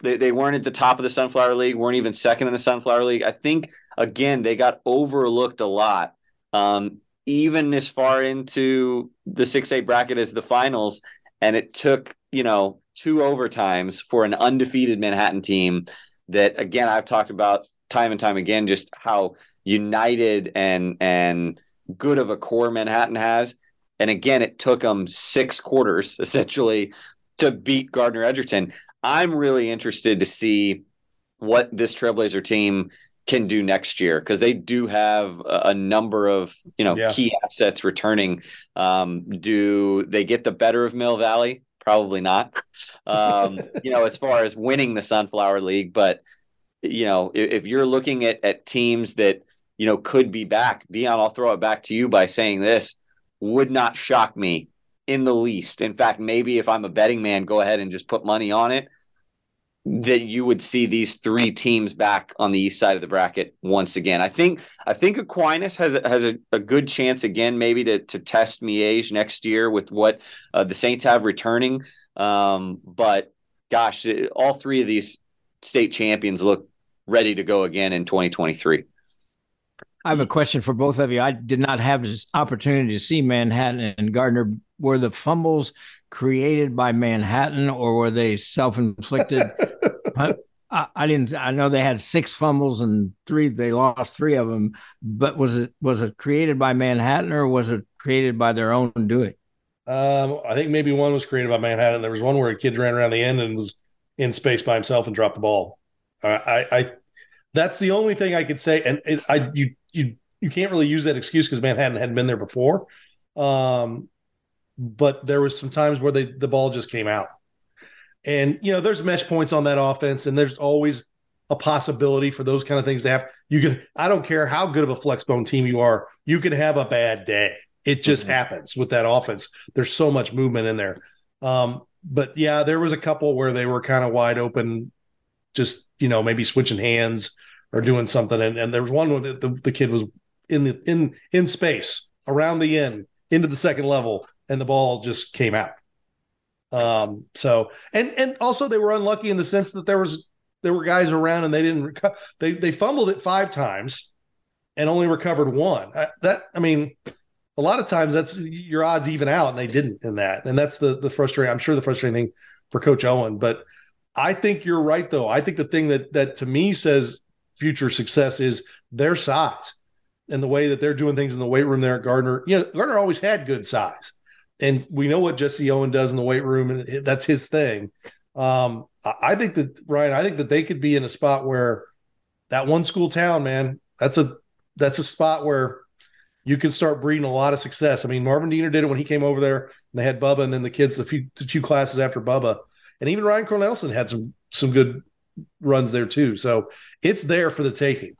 they, they weren't at the top of the Sunflower League, weren't even second in the Sunflower League. I think again they got overlooked a lot, um, even as far into the six A bracket as the finals, and it took you know two overtimes for an undefeated Manhattan team. That again I've talked about time and time again, just how united and and good of a core Manhattan has. And again, it took them six quarters essentially to beat Gardner Edgerton. I'm really interested to see what this Trailblazer team can do next year because they do have a, number of you know yeah. key assets returning. Um, do they get the better of Mill Valley? Probably not. Um, you know, as far as winning the Sunflower League, but you know, if, if you're looking at at teams that you know, could be back. Dion, I'll throw it back to you by saying this would not shock me in the least. In fact, maybe if I'm a betting man, go ahead and just put money on it that you would see these three teams back on the east side of the bracket once again. I think I think Aquinas has has a, a good chance again, maybe to to test Miege next year with what uh, the Saints have returning. Um, but gosh, all three of these state champions look ready to go again in 2023. I have a question for both of you. I did not have this opportunity to see Manhattan and Gardner. Were the fumbles created by Manhattan or were they self-inflicted? I, I, didn't. I know they had six fumbles and three. They lost three of them. But was it was it created by Manhattan or was it created by their own doing? Um, I think maybe one was created by Manhattan. There was one where a kid ran around the end and was in space by himself and dropped the ball. Uh, I, I, that's the only thing I could say. And it, I, you you you can't really use that excuse because Manhattan hadn't been there before. Um, but there was some times where they the ball just came out, and you know there's mesh points on that offense, and there's always a possibility for those kind of things to happen. You can I don't care how good of a flex bone team you are, you can have a bad day. It just mm-hmm. happens with that offense. There's so much movement in there. Um, but yeah, there was a couple where they were kind of wide open, just you know maybe switching hands or doing something. And, and there was one where the, the, kid was in the in in space around the end into the second level, and the ball just came out. Um, so and and also they were unlucky in the sense that there was there were guys around and they didn't recover. They they fumbled it five times and only recovered one. I, that I mean, a lot of times that's your odds even out, and they didn't in that. And that's the the frustrating. I'm sure the frustrating thing for Coach Owen, but I think you're right though. I think the thing that that to me says future success is their size and the way that they're doing things in the weight room there at Gardner. You know, Gardner always had good size, and we know what Jesse Owen does in the weight room, and that's his thing. Um, I think that Ryan, I think that they could be in a spot where that one school town, man, that's a that's a spot where you can start breeding a lot of success. I mean, Marvin Diener did it when he came over there, and they had Bubba, and then the kids, a few, the two classes after Bubba, and even Ryan Cornelson had some some good runs there too. So it's there for the taking.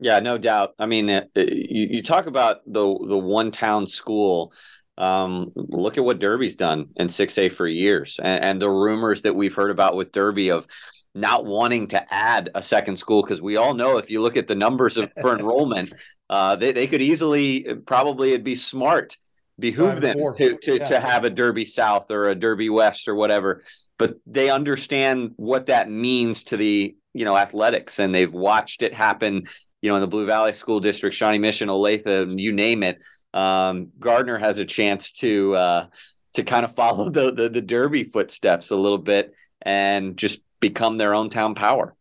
Yeah, no doubt. I mean, it, it, you, you talk about the the one town school. Um, look at what Derby's done in 6A for years, and, and the rumors that we've heard about with Derby of not wanting to add a second school because we all know if you look at the numbers of, for enrollment, uh, they, they could easily probably it'd be smart behoove them to to, yeah. to have a Derby South or a Derby West or whatever but they understand what that means to the you know athletics and they've watched it happen you know in the blue valley school district shawnee mission olathe you name it. Um, gardner has a chance to uh, to kind of follow the, the the derby footsteps a little bit and just become their own town power.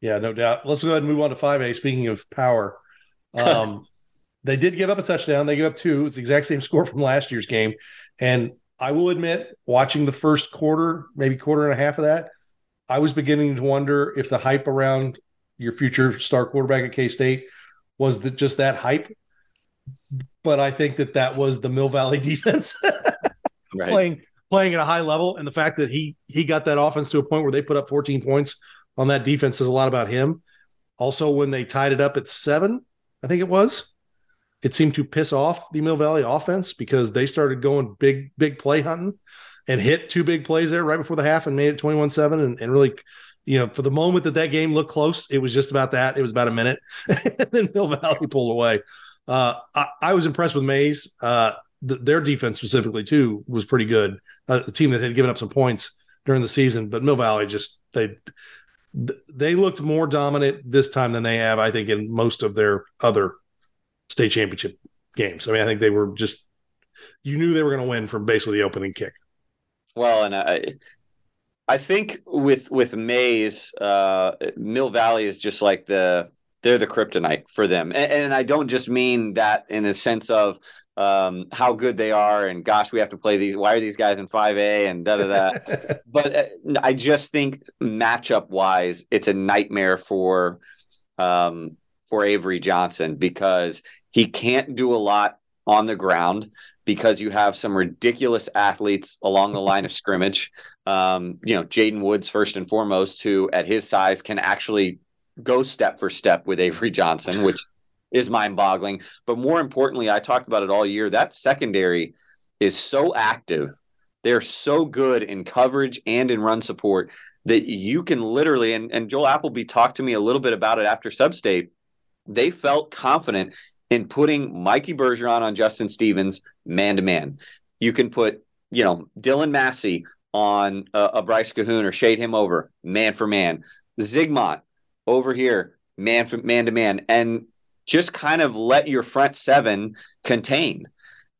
Yeah no doubt. Let's go ahead and move on to 5a speaking of power um, they did give up a touchdown. They gave up two. It's the exact same score from last year's game. And I will admit, watching the first quarter, maybe quarter and a half of that, I was beginning to wonder if the hype around your future star quarterback at K State was that just that hype. but I think that that was the Mill Valley defense Right. playing playing at a high level, and the fact that he he got that offense to a point where they put up 14 points on that defense says a lot about him. Also, when they tied it up at seven, I think it was, it seemed to piss off the Mill Valley offense because they started going big, big play hunting and hit two big plays there right before the half and made it 21 7. And, really, you know, for the moment that that game looked close, it was just about that. It was about a minute. and then Mill Valley pulled away. Uh, I, I was impressed with Maize. Uh, th- their defense specifically, too, was pretty good. Uh, a team that had given up some points during the season, but Mill Valley just, they, th- they looked more dominant this time than they have, I think, in most of their other state championship games. I mean, I think they were just you knew they were going to win from basically the opening kick. Well, and I, I think with with Maize, uh, Mill Valley is just like the they're the kryptonite for them, and, and I don't just mean that in a sense of um, how good they are, and gosh, we have to play these. Why are these guys in five A and da da da? but uh, I just think matchup wise, it's a nightmare for um, for Avery Johnson because he can't do a lot on the ground because you have some ridiculous athletes along the line of scrimmage. Um, you know, Jaden Woods, first and foremost, who at his size can actually go step for step with Avery Johnson, which is mind boggling. But more importantly, I talked about it all year. That secondary is so active. They're so good in coverage and in run support that you can literally, and, and Joel Appleby talked to me a little bit about it after Substate. They felt confident in putting Mikey Bergeron on Justin Stevens man to man. You can put, you know, Dylan Massey on a, Bryce Cahoon or shade him over man for man. Zigmont over here, man for man to man, and just kind of let your front seven contain.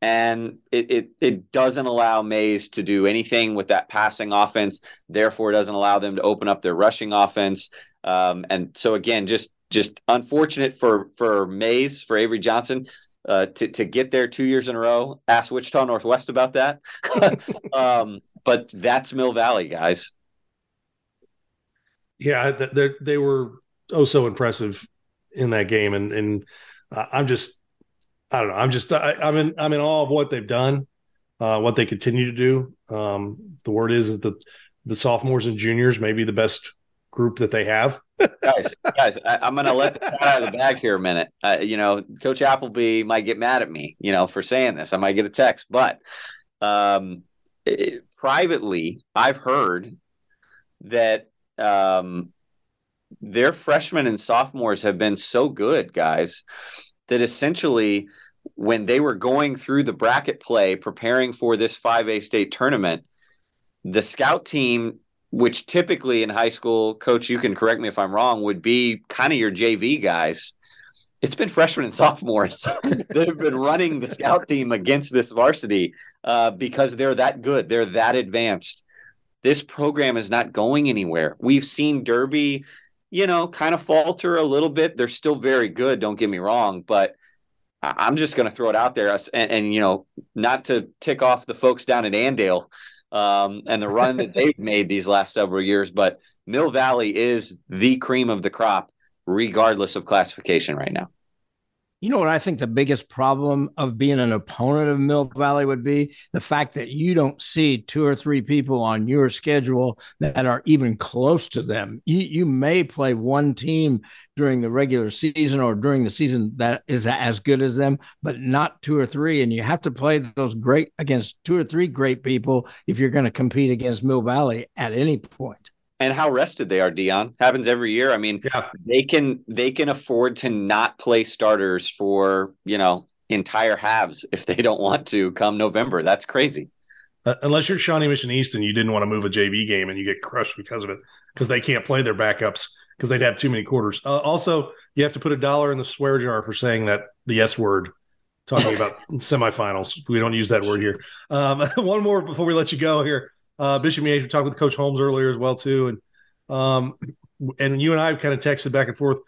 And it, it it doesn't allow Maize to do anything with that passing offense. Therefore, doesn't allow them to open up their rushing offense. Um, and so again, just just unfortunate for for Maize for Avery Johnson uh, to to get there two years in a row. Ask Wichita Northwest about that. um, but that's Mill Valley, guys. Yeah, they they were oh so impressive in that game, and and uh, I'm just I don't know. I'm just I, am in I'm in awe of what they've done, uh, what they continue to do. Um, the word is that the the sophomores and juniors may be the best group that they have. Guys, guys, I, am going to let the cat out of the bag here a minute. Uh, you know, Coach Appleby might get mad at me, you know, for saying this. I might get a text, but um, it, privately, I've heard that um, their freshmen and sophomores have been so good, guys, that essentially when they were going through the bracket play, preparing for this 5A state tournament, the scout team which typically in high school, coach, you can correct me if I'm wrong, would be kind of your JV guys. It's been freshmen and sophomores that have been running the scout team against this varsity uh, because they're that good. They're that advanced. This program is not going anywhere. We've seen Derby, you know, kind of falter a little bit. They're still very good. Don't get me wrong, but I'm just going to throw it out there and, and, you know, not to tick off the folks down at Andale um, and the run that they've made these last several years. But Mill Valley is the cream of the crop, regardless of classification right now. You know what I think the biggest problem of being an opponent of Mill Valley would be the fact that you don't see two or three people on your schedule that are even close to them. You you may play one team during the regular season or during the season that is as good as them, but not two or three. And you have to play those great against two or three great people if you're going to compete against Mill Valley at any point and how rested they are dion. Happens every year. I mean yeah. they can they can afford to not play starters for you know entire halves if they don't want to come november. That's crazy. Uh, unless you're shawnee mission east and you didn't want to move a jv game and you get crushed because of it because they can't play their backups because they'd have too many quarters. Uh, also you have to put a dollar in the swear jar for saying that the s word talking about semifinals. We don't use that word here. Um, one more before we let you go here uh, Bishop Miege, we talked with Coach Holmes earlier as well too, and um, and you and I kind of texted back and forth.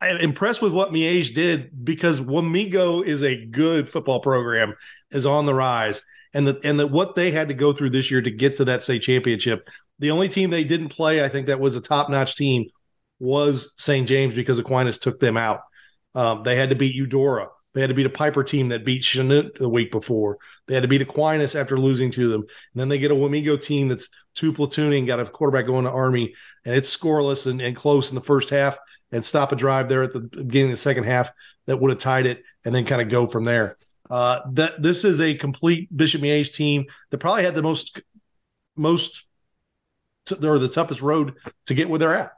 I, am impressed with what Miege did because Wamego is a good football program, is on the rise, and the and that what they had to go through this year to get to that state championship. The only team they didn't play, I think, that was a top notch team was St. James because Aquinas took them out. Um, they had to beat Eudora. They had to beat a Piper team that beat Chanute the week before. They had to beat Aquinas after losing to them. And then they get a Wamego team that's two platooning, got a quarterback going to Army, and it's scoreless and, and close in the first half and stop a drive there at the beginning of the second half that would have tied it and then kind of go from there. Uh, that this is a complete Bishop Miege team that probably had the most most t- or the toughest road to get where they're at.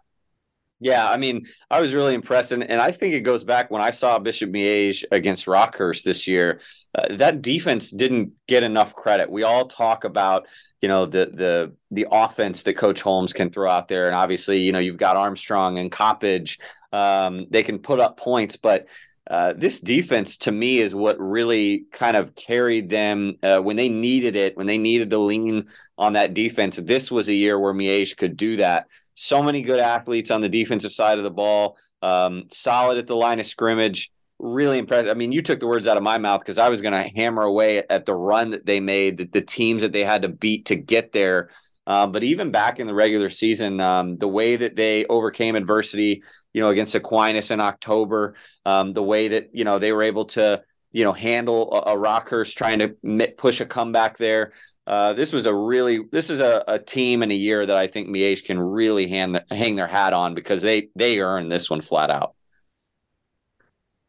Yeah, I mean, I was really impressed, and, and I think it goes back when I saw Bishop Miege against Rockhurst this year. Uh, that defense didn't get enough credit. We all talk about, you know, the the the offense that Coach Holmes can throw out there, and obviously, you know, you've got Armstrong and Coppage. Um, they can put up points, but uh, this defense to me is what really kind of carried them uh, when they needed it, when they needed to lean on that defense. This was a year where Miege could do that so many good athletes on the defensive side of the ball, um, solid at the line of scrimmage. Really impressive. I mean, you took the words out of my mouth because I was going to hammer away at the run that they made, the, the, teams that they had to beat to get there. Um, but even back in the regular season, um, the way that they overcame adversity, you know, against Aquinas in October, um, the way that you know they were able to, you know, handle a, a Rockhurst trying to push a comeback there. Uh, this was a really this is a, a team in a year that I think Miege can really hand the, hang their hat on because they they earned this one flat out.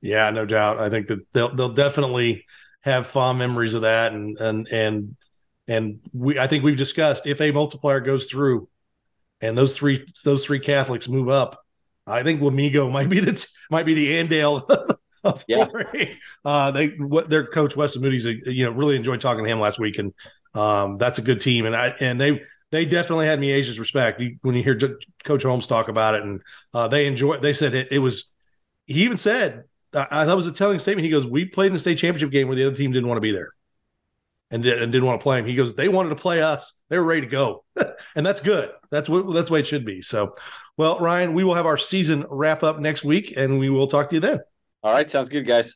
Yeah, no doubt. I think that they'll they'll definitely have fond memories of that, and and and and we I think we've discussed if a multiplier goes through, and those three those three Catholics move up, I think Wamego might be the might be the Andale of yeah. Uh, they what their coach Weston Moody's you know really enjoyed talking to him last week, and um, that's a good team, and I and they they definitely had Miege's respect when you hear Coach Holmes talk about it, and uh, they enjoy. They said it, it was. He even said, I, thought it was a telling statement. He goes, "We played in the state championship game where the other team didn't want to be there, and, did, and didn't want to play him." He goes, "They wanted to play us. They were ready to go, and that's good. That's what that's the way it should be." So, well, Ryan, we will have our season wrap up next week, and we will talk to you then. All right, sounds good, guys.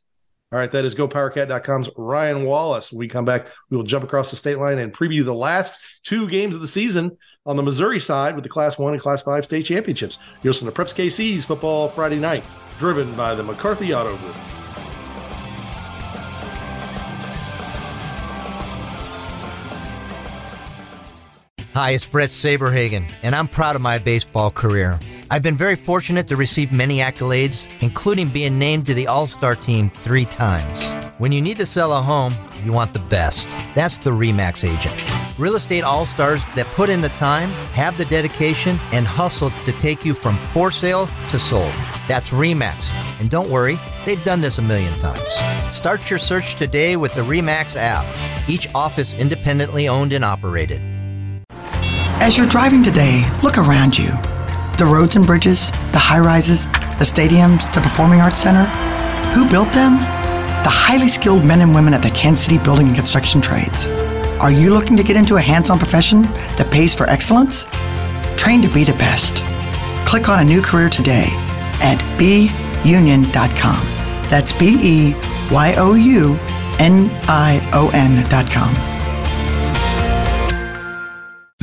All right, that is GoPowerCat.com's Ryan Wallace. When we come back, we will jump across the state line and preview the last two games of the season on the Missouri side with the Class 1 and Class 5 state championships. You listen to Preps KC's Football Friday Night, driven by the McCarthy Auto Group. Hi, it's Bret Saberhagen, and I'm proud of my baseball career. I've been very fortunate to receive many accolades, including being named to the All Star team three times. When you need to sell a home, you want the best. That's the REMAX agent. Real estate all stars that put in the time, have the dedication, and hustle to take you from for sale to sold. That's REMAX. And don't worry, they've done this a million times. Start your search today with the REMAX app, each office independently owned and operated. As you're driving today, look around you. The roads and bridges, the high rises, the stadiums, the Performing Arts Center. Who built them? The highly skilled men and women at the Kansas City Building and Construction Trades. Are you looking to get into a hands on profession that pays for excellence? Train to be the best. Click on a new career today at beyounion.com. That's B E Y O U N I O N.com.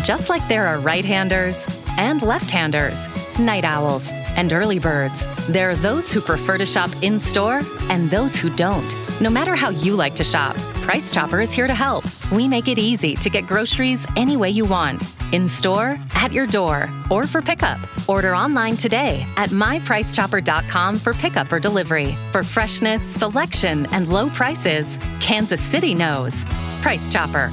Just like there are right handers and left handers, night owls and early birds, there are those who prefer to shop in store and those who don't. No matter how you like to shop, Price Chopper is here to help. We make it easy to get groceries any way you want In store, at your door, or for pickup. Order online today at mypricechopper.com for pickup or delivery. For freshness, selection, and low prices, Kansas City knows. Price Chopper.